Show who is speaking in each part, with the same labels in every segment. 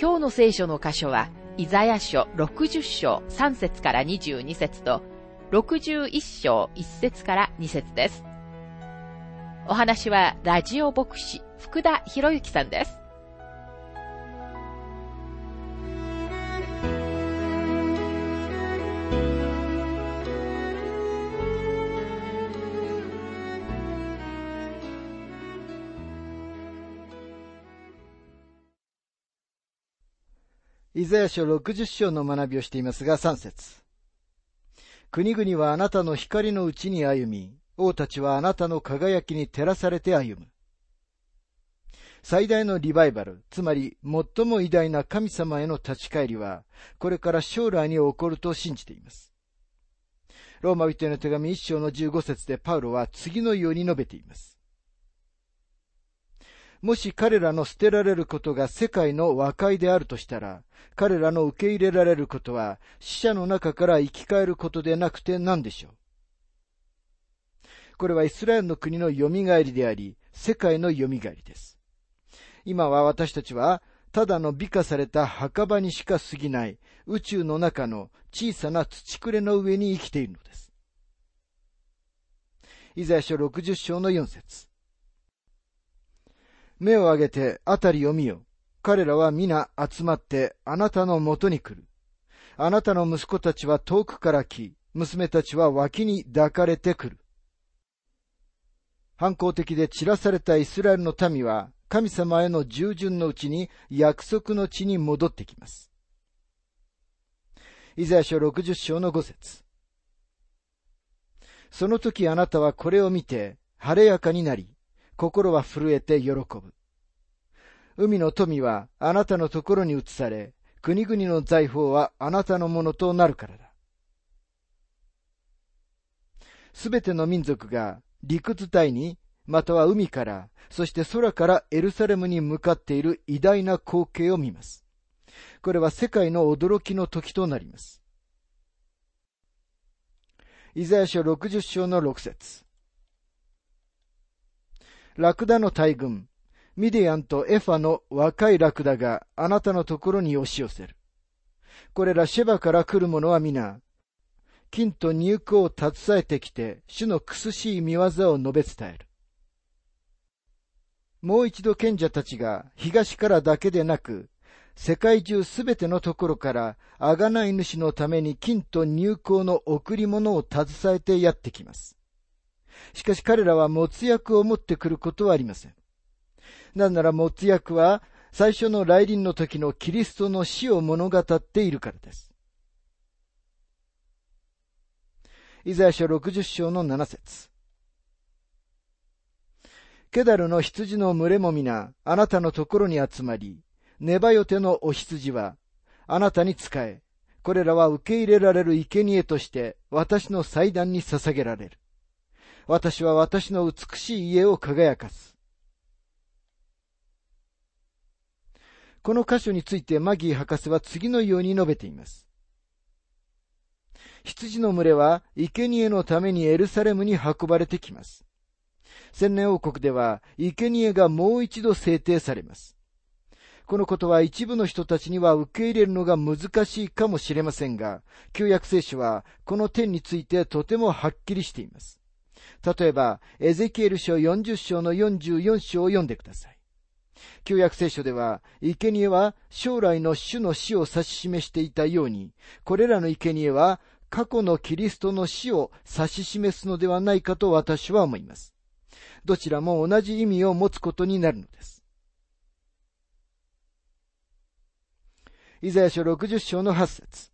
Speaker 1: 今日の聖書の箇所は、イザヤ書60章3節から22節と、61章1節から2節です。お話は、ラジオ牧師、福田博之さんです。
Speaker 2: イザヤ書60章の学びをしていますが3節国々はあなたの光のうちに歩み、王たちはあなたの輝きに照らされて歩む。最大のリバイバル、つまり最も偉大な神様への立ち返りは、これから将来に起こると信じています。ローマ人への手紙一章の15節でパウロは次のように述べています。もし彼らの捨てられることが世界の和解であるとしたら、彼らの受け入れられることは死者の中から生き返ることでなくて何でしょう？これはイスラエルの国の蘇りであり、世界の蘇りです。今は私たちは、ただの美化された墓場にしか過ぎない宇宙の中の小さな土くれの上に生きているのです。イザヤ書60章の4節目を上げて辺りを見よ。彼らは皆集まってあなたのもとに来る。あなたの息子たちは遠くから来、娘たちは脇に抱かれてくる。反抗的で散らされたイスラエルの民は、神様への従順のうちに約束の地に戻ってきます。イザヤ書60章の5節その時あなたはこれを見て、晴れやかになり、心は震えて喜ぶ。海の富はあなたのところに移され、国々の財宝はあなたのものとなるからだ。すべての民族が陸伝いに、または海から、そして空からエルサレムに向かっている偉大な光景を見ます。これは世界の驚きの時となります。イザヤ書60章の6節ラクダの大群、ミディアンとエファの若いラクダがあなたのところに押し寄せる。これらシェバから来る者は皆、金と入句を携えてきて、主の苦しい見業を述べ伝える。もう一度賢者たちが東からだけでなく、世界中すべてのところから、あがない主のために金と入香の贈り物を携えてやってきます。しかし彼らは没薬を持ってくることはありません。なんなら没薬は最初の来臨の時のキリストの死を物語っているからです。イザヤ書60章の7節ケダルの羊の群れも皆、あなたのところに集まり、ネバヨテのお羊は、あなたに仕え、これらは受け入れられる生贄として私の祭壇に捧げられる。私は私の美しい家を輝かす。この箇所についてマギー博士は次のように述べています。羊の群れは生贄のためにエルサレムに運ばれてきます。千年王国では生贄がもう一度制定されます。このことは一部の人たちには受け入れるのが難しいかもしれませんが、旧約聖書はこの点についてとてもはっきりしています。例えば、エゼキエル書40章の44章を読んでください。旧約聖書では、生贄は将来の主の死を指し示していたように、これらの生贄は過去のキリストの死を指し示すのではないかと私は思います。どちらも同じ意味を持つことになるのです。イザヤ書60章の8節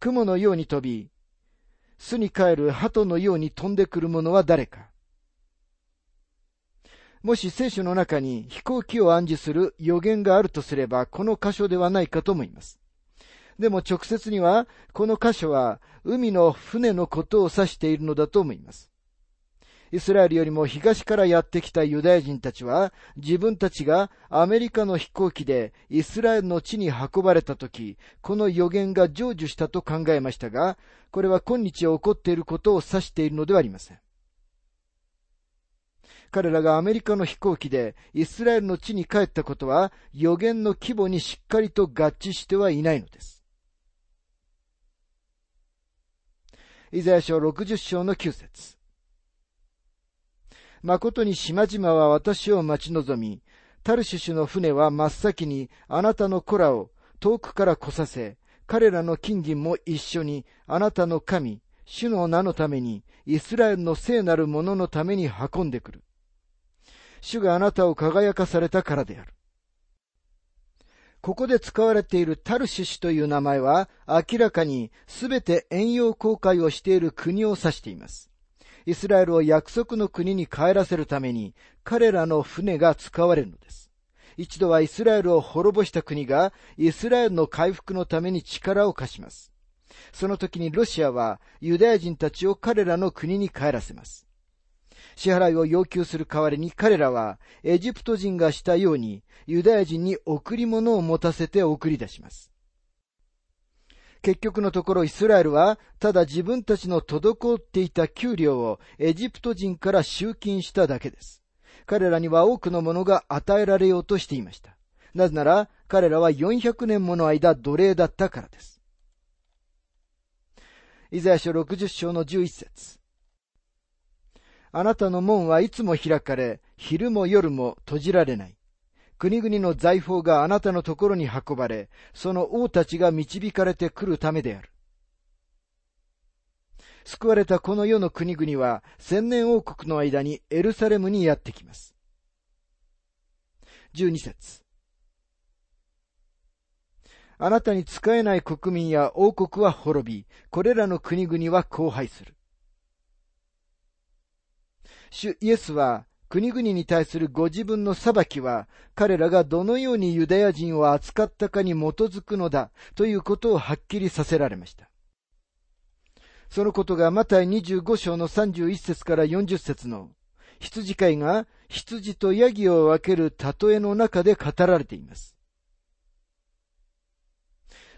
Speaker 2: 雲のように飛び、巣に帰る鳩のように飛んでくるものは誰かもし聖書の中に飛行機を暗示する予言があるとすれば、この箇所ではないかと思います。でも直接には、この箇所は海の船のことを指しているのだと思います。イスラエルよりも東からやってきたユダヤ人たちは、自分たちがアメリカの飛行機でイスラエルの地に運ばれたとき、この予言が成就したと考えましたが、これは今日起こっていることを指しているのではありません。彼らがアメリカの飛行機でイスラエルの地に帰ったことは予言の規模にしっかりと合致してはいないのです。イザヤ書60章の9節誠に島々は私を待ち望み、タルシュシュの船は真っ先にあなたの子らを遠くから来させ、彼らの金銀も一緒にあなたの神、主の名のために、イスラエルの聖なる者のために運んでくる。主があなたを輝かされたからである。ここで使われているタルシュシという名前は明らかにすべて遠洋航海をしている国を指しています。イスラエルを約束の国に帰らせるために彼らの船が使われるのです。一度はイスラエルを滅ぼした国がイスラエルの回復のために力を貸します。その時にロシアはユダヤ人たちを彼らの国に帰らせます。支払いを要求する代わりに彼らはエジプト人がしたようにユダヤ人に贈り物を持たせて送り出します。結局のところイスラエルはただ自分たちの滞っていた給料をエジプト人から集金しただけです。彼らには多くのものが与えられようとしていました。なぜなら彼らは400年もの間奴隷だったからです。イザヤ書60章の11節あなたの門はいつも開かれ、昼も夜も閉じられない。国々の財宝があなたのところに運ばれ、その王たちが導かれてくるためである。救われたこの世の国々は千年王国の間にエルサレムにやってきます。十二節あなたに仕えない国民や王国は滅び、これらの国々は荒廃する。主イエスは国々に対するご自分の裁きは、彼らがどのようにユダヤ人を扱ったかに基づくのだ、ということをはっきりさせられました。そのことがマタイ25章の31節から40節の羊飼いが羊とヤギを分ける例えの中で語られています。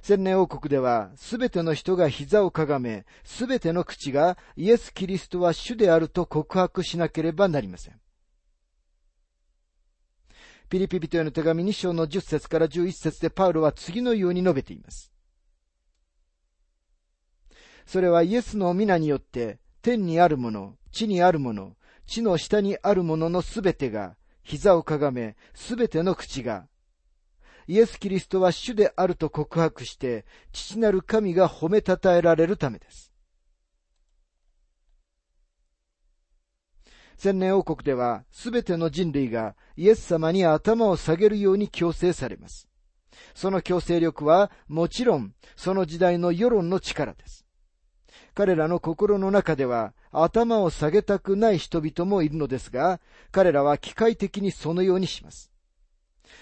Speaker 2: 千年王国では、すべての人が膝をかがめ、すべての口がイエス・キリストは主であると告白しなければなりません。ピリピ人への手紙2章の10節から11節でパウロは次のように述べています。それはイエスの皆によって、天にあるもの、地にあるもの、地の下にあるもののすべてが、膝をかがめ、すべての口が、イエス・キリストは主であると告白して、父なる神が褒めたたえられるためです。千年王国では、すべての人類がイエス様に頭を下げるように強制されます。その強制力は、もちろん、その時代の世論の力です。彼らの心の中では、頭を下げたくない人々もいるのですが、彼らは機械的にそのようにします。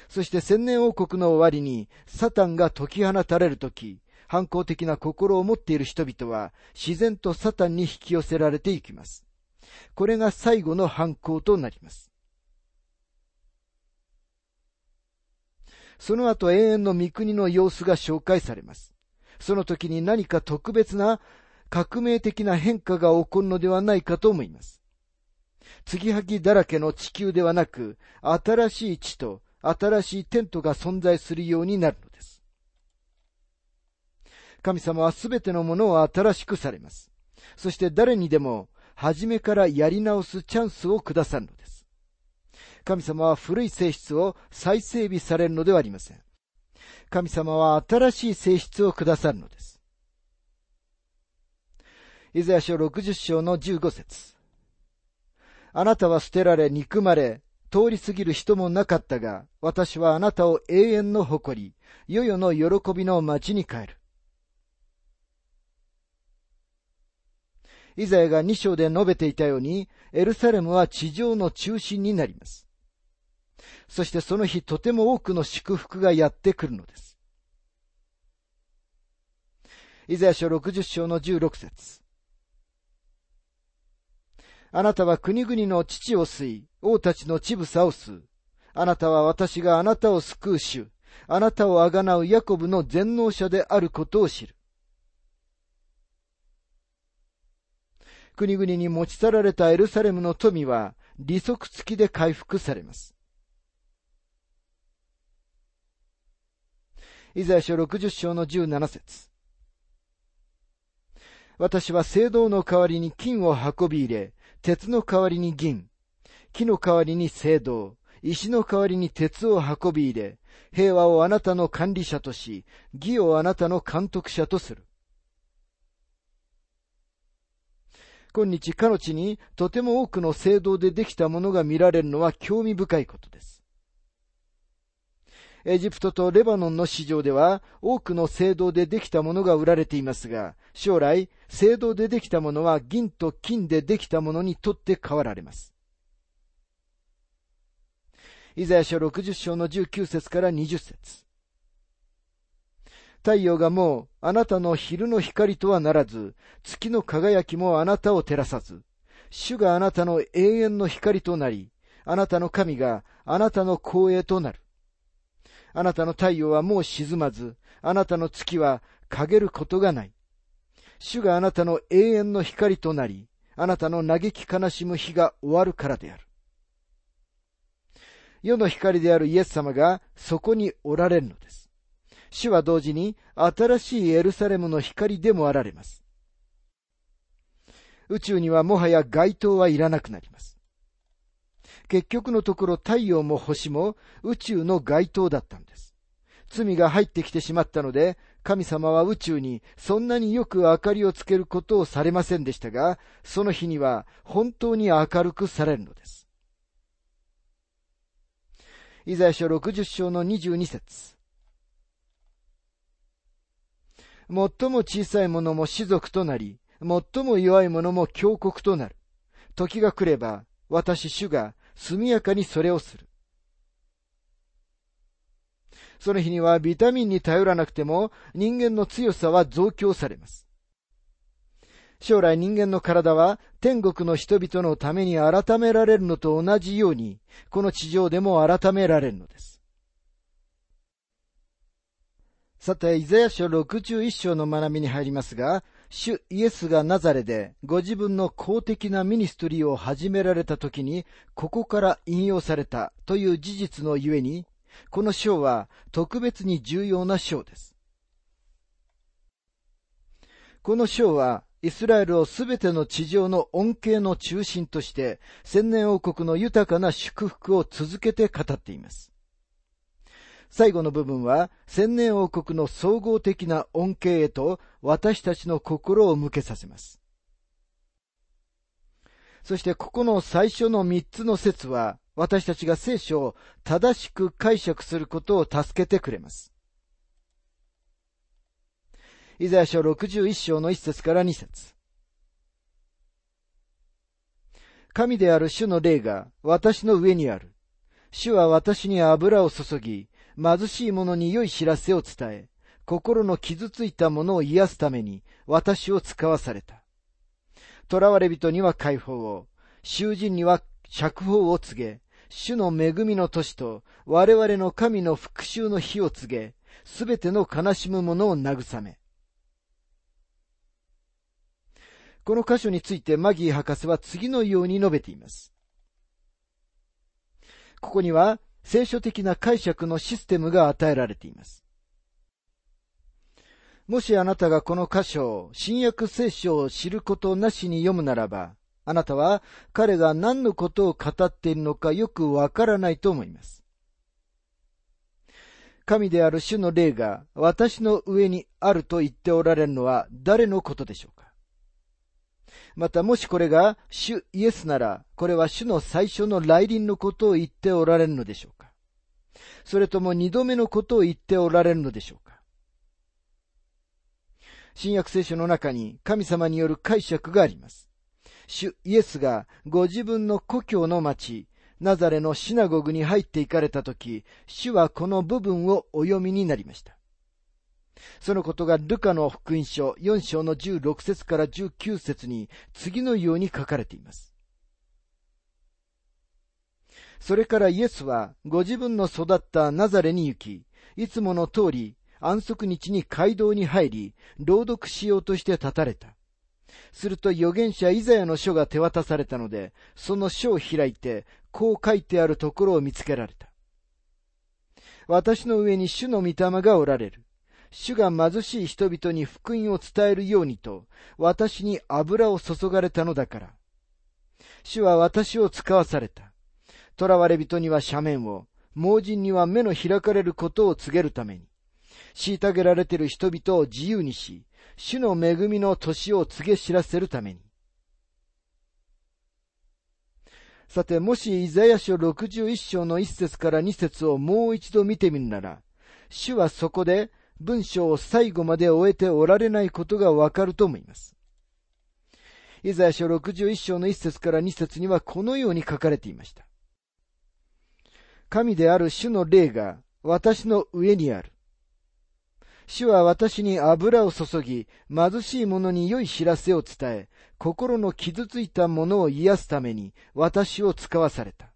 Speaker 2: そして千年王国の終わりに、サタンが解き放たれるとき、反抗的な心を持っている人々は、自然とサタンに引き寄せられていきます。これが最後の犯行となります。その後永遠の御国の様子が紹介されます。その時に何か特別な革命的な変化が起こるのではないかと思います。継ぎはぎだらけの地球ではなく、新しい地と新しいテントが存在するようになるのです。神様はすべてのものを新しくされます。そして誰にでも初めからやり直すチャンスをくださるのです。神様は古い性質を再整備されるのではありません。神様は新しい性質をくださるのです。イザヤ書60章の15節あなたは捨てられ憎まれ、通り過ぎる人もなかったが、私はあなたを永遠の誇り、世々の喜びの町に帰る。イザヤが2章で述べていたように、エルサレムは地上の中心になります。そしてその日とても多くの祝福がやってくるのです。イザヤ書60章の16節あなたは国々の父を吸い、王たちの乳房を吸う。あなたは私があなたを救う主、あなたをあがなうヤコブの全能者であることを知る。国々に持ち去られたエルサレムの富は利息付きで回復されます。イザヤ書60章の17節私は聖堂の代わりに金を運び入れ、鉄の代わりに銀、木の代わりに聖堂、石の代わりに鉄を運び入れ、平和をあなたの管理者とし、義をあなたの監督者とする。今日、かの地にとても多くの聖堂でできたものが見られるのは興味深いことです。エジプトとレバノンの市場では多くの聖堂でできたものが売られていますが、将来、聖堂でできたものは銀と金でできたものにとって変わられます。イザヤ書60章の19節から20節太陽がもうあなたの昼の光とはならず、月の輝きもあなたを照らさず、主があなたの永遠の光となり、あなたの神があなたの光栄となる。あなたの太陽はもう沈まず、あなたの月は陰ることがない。主があなたの永遠の光となり、あなたの嘆き悲しむ日が終わるからである。世の光であるイエス様がそこにおられるのです。主は同時に新しいエルサレムの光でもあられます。宇宙にはもはや街灯はいらなくなります。結局のところ太陽も星も宇宙の街灯だったんです。罪が入ってきてしまったので、神様は宇宙にそんなによく明かりをつけることをされませんでしたが、その日には本当に明るくされるのです。イザヤ書60章の22節最も小さい者も士族となり、最も弱い者も強国となる。時が来れば、私主が速やかにそれをする。その日にはビタミンに頼らなくても人間の強さは増強されます。将来人間の体は天国の人々のために改められるのと同じように、この地上でも改められるのです。さて、イザヤ書61章の学びに入りますが、主イエスがナザレでご自分の公的なミニストリーを始められた時に、ここから引用されたという事実のゆえに、この章は特別に重要な章です。この章はイスラエルをすべての地上の恩恵の中心として、千年王国の豊かな祝福を続けて語っています。最後の部分は、千年王国の総合的な恩恵へと私たちの心を向けさせます。そしてここの最初の三つの説は、私たちが聖書を正しく解釈することを助けてくれます。イザヤ書61章の1節から2節神である主の霊が私の上にある。主は私に油を注ぎ、貧しい者に良い知らせを伝え、心の傷ついた者を癒すために私を使わされた。囚われ人には解放を、囚人には釈放を告げ、主の恵みの年と我々の神の復讐の日を告げ、すべての悲しむ者を慰め、この箇所についてマギー博士は次のように述べています。ここには聖書的な解釈のシステムが与えられています。もしあなたがこの箇所を新約聖書を知ることなしに読むならば、あなたは彼が何のことを語っているのかよくわからないと思います。神である主の霊が私の上にあると言っておられるのは誰のことでしょうかまたもしこれが主イエスなら、これは主の最初の来臨のことを言っておられるのでしょうかそれとも二度目のことを言っておられるのでしょうか？新約聖書の中に神様による解釈があります。主イエスがご自分の故郷の町、ナザレのシナゴグに入っていかれたとき、主はこの部分をお読みになりました。そのことがルカの福音書4章の16節から19節に次のように書かれています。それからイエスはご自分の育ったナザレに行き、いつもの通り安息日に街道に入り、朗読しようとして立たれた。すると預言者イザヤの書が手渡されたので、その書を開いて、こう書いてあるところを見つけられた。私の上に主の御霊がおられる。主が貧しい人々に福音を伝えるようにと、私に油を注がれたのだから。主は私を使わされた。囚われ人には斜面を、盲人には目の開かれることを告げるために、虐げられている人々を自由にし、主の恵みの年を告げ知らせるために。さて、もしイザヤ書61章の1節から2節をもう一度見てみるなら、主はそこで文章を最後まで終えておられないことがわかると思います。イザヤ書61章の1節から2節にはこのように書かれていました。神である主の霊が私の上にある。主は私に油を注ぎ、貧しい者に良い知らせを伝え、心の傷ついた者を癒すために私を使わされた。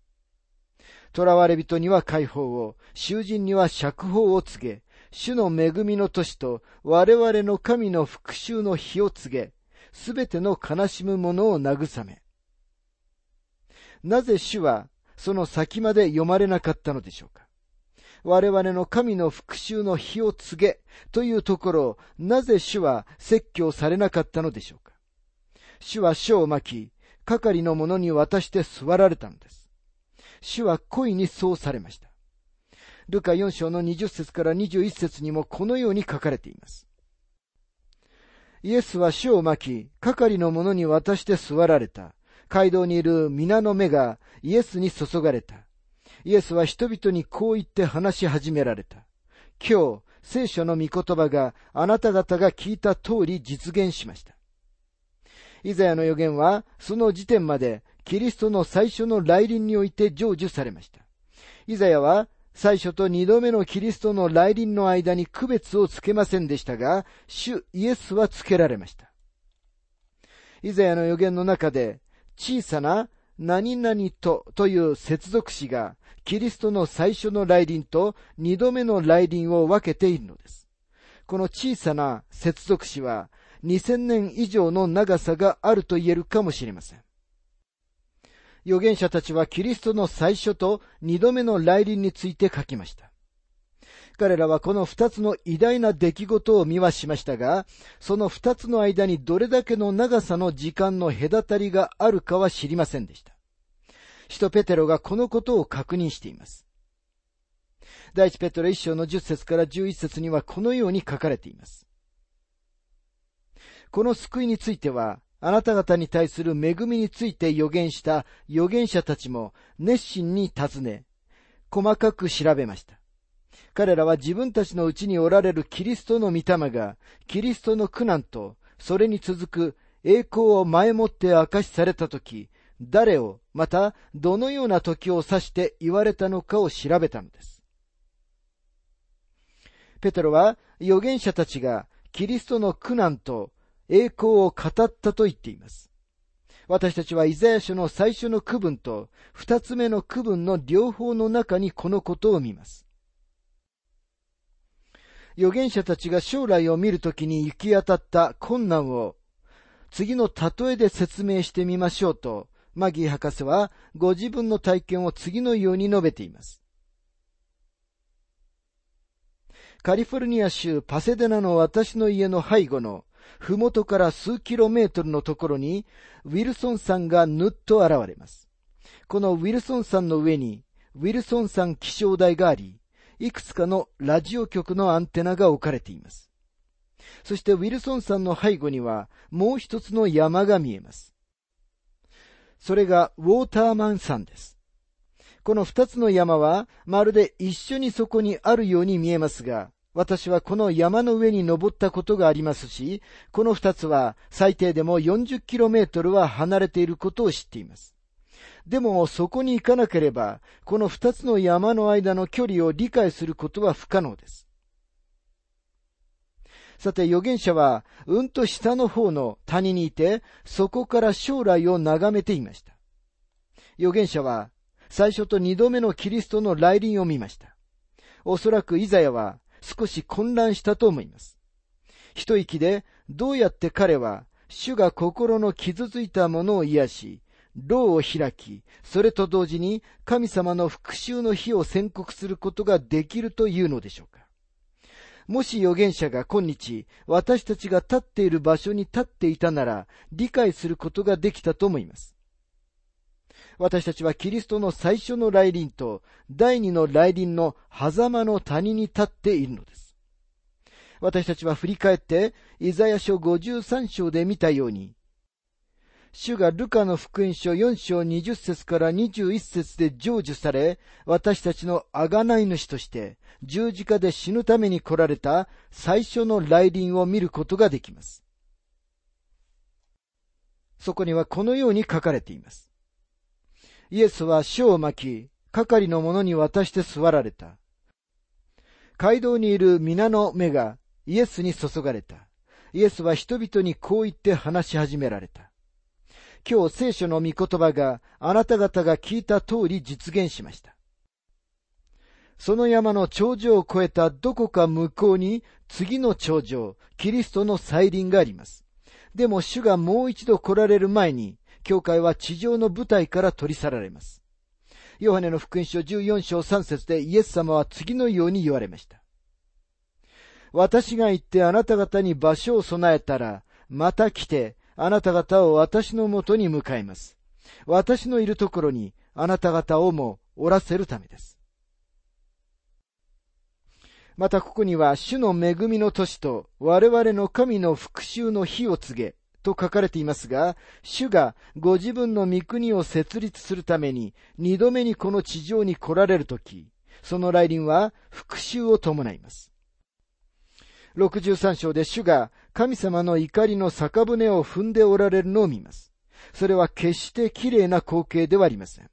Speaker 2: 囚われ人には解放を、囚人には釈放を告げ、主の恵みの年と我々の神の復讐の日を告げ、すべての悲しむ者を慰め。なぜ主はその先まで読まれなかったのでしょうか我々の神の復讐の日を告げというところをなぜ主は説教されなかったのでしょうか主は書を巻き、係の者に渡して座られたのです。主は恋にそうされました。ルカ4章の20節から21節にもこのように書かれています。イエスは書を巻き、係の者に渡して座られた。街道にいる皆の目がイエスに注がれた。イエスは人々にこう言って話し始められた。今日、聖書の御言葉があなた方が聞いた通り実現しました。イザヤの予言は、その時点までキリストの最初の来臨において成就されました。イザヤは、最初と二度目のキリストの来臨の間に区別をつけませんでしたが、主イエスはつけられました。イザヤの予言の中で、小さな何々とという接続詞がキリストの最初の来臨と二度目の来臨を分けているのです。この小さな接続詞は2000年以上の長さがあると言えるかもしれません。預言者たちはキリストの最初と二度目の来臨について書きました。彼らはこの二つの偉大な出来事を見はしましたが、その二つの間にどれだけの長さの時間の隔たりがあるかは知りませんでした。使徒ペテロがこのことを確認しています。第一ペテロ一章の10節から11節にはこのように書かれています。この救いについては、あなた方に対する恵みについて予言した預言者たちも熱心に尋ね、細かく調べました。彼らは自分たちのうちにおられるキリストの御霊が、キリストの苦難と、それに続く栄光を前もって明かしされたとき、誰を、またどのような時を指して言われたのかを調べたのです。ペテロは預言者たちがキリストの苦難と栄光を語ったと言っています。私たちはイザヤ書の最初の区分と二つ目の区分の両方の中にこのことを見ます。預言者たちが将来を見るときに行き当たった困難を次の例えで説明してみましょうとマギー博士はご自分の体験を次のように述べています。カリフォルニア州パセデナの私の家の背後のふもとから数キロメートルのところにウィルソン山がぬっと現れます。このウィルソン山の上にウィルソン山気象台があり、いくつかのラジオ局のアンテナが置かれています。そしてウィルソン山の背後にはもう一つの山が見えます。それがウォーターマン山です。この二つの山はまるで一緒にそこにあるように見えますが、私はこの山の上に登ったことがありますし、この二つは最低でも 40km は離れていることを知っています。でもそこに行かなければ、この二つの山の間の距離を理解することは不可能です。さて預言者は、うんと下の方の谷にいて、そこから将来を眺めていました。預言者は、最初と二度目のキリストの来臨を見ました。おそらくイザヤは少し混乱したと思います。一息で、どうやって彼は、主が心の傷ついたものを癒し、牢を開き、それと同時に神様の復讐の日を宣告することができるというのでしょうか。もし預言者が今日、私たちが立っている場所に立っていたなら、理解することができたと思います。私たちはキリストの最初の来臨と第二の来臨の狭間の谷に立っているのです。私たちは振り返って、イザヤ書53章で見たように、主がルカの福音書4章20節から21節で成就され、私たちの贖い主として十字架で死ぬために来られた最初の来臨を見ることができます。そこにはこのように書かれています。イエスは書を巻き、係の者に渡して座られた。街道にいる皆の目がイエスに注がれた。イエスは人々にこう言って話し始められた。今日聖書の御言葉があなた方が聞いた通り実現しました。その山の頂上を越えたどこか向こうに次の頂上、キリストの再臨があります。でも主がもう一度来られる前に、教会は地上の舞台から取り去られます。ヨハネの福音書14章3節でイエス様は次のように言われました。私が行ってあなた方に場所を備えたら、また来てあなた方を私のもとに迎えます。私のいるところにあなた方をもおらせるためです。またここには主の恵みの年と我々の神の復讐の日を告げと書かれていますが、主がご自分の御国を設立するために二度目にこの地上に来られるとき、その来臨は復讐を伴います。63章で主が神様の怒りの酒舟を踏んでおられるのを見ます。それは決して綺麗な光景ではありません。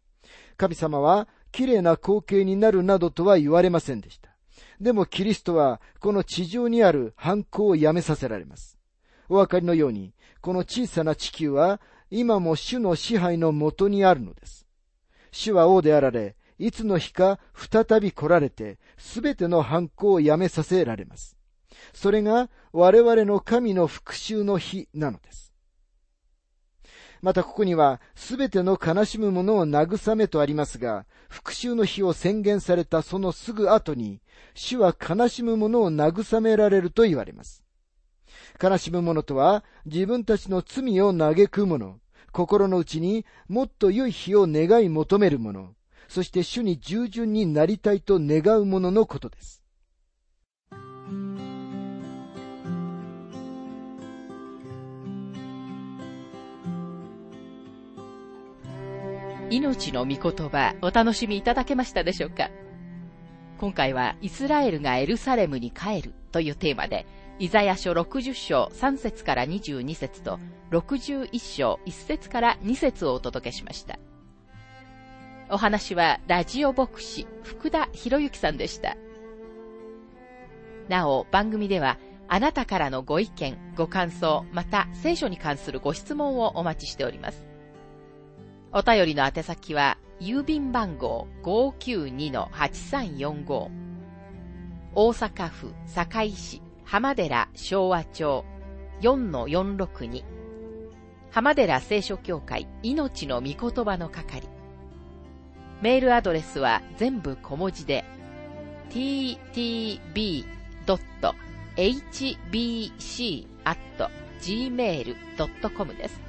Speaker 2: 神様は綺麗な光景になるなどとは言われませんでした。でもキリストはこの地上にある反抗をやめさせられます。お分かりのように、この小さな地球は今も主の支配のもとにあるのです。主は王であられ、いつの日か再び来られて、すべての反抗をやめさせられます。それが我々の神の復讐の日なのです。またここには、すべての悲しむ者を慰めとありますが、復讐の日を宣言されたそのすぐ後に、主は悲しむ者を慰められると言われます。悲しむ者とは、自分たちの罪を嘆く者、心の内にもっと良い日を願い求める者、そして主に従順になりたいと願う者のことです。
Speaker 1: 命の御言葉お楽しみいただけましたでしょうか？今回はイスラエルがエルサレムに帰るというテーマで、イザヤ書60章3節から22節と61章1節から2節をお届けしました。お話はラジオ牧師福田博之さんでした。なお番組ではあなたからのご意見、ご感想、また聖書に関するご質問をお待ちしております。お便りの宛先は、郵便番号592-8345大阪府堺市浜寺昭和町4-462浜寺聖書協会命の御言葉の係。メールアドレスは全部小文字で ttb.hbc.gmail.com です。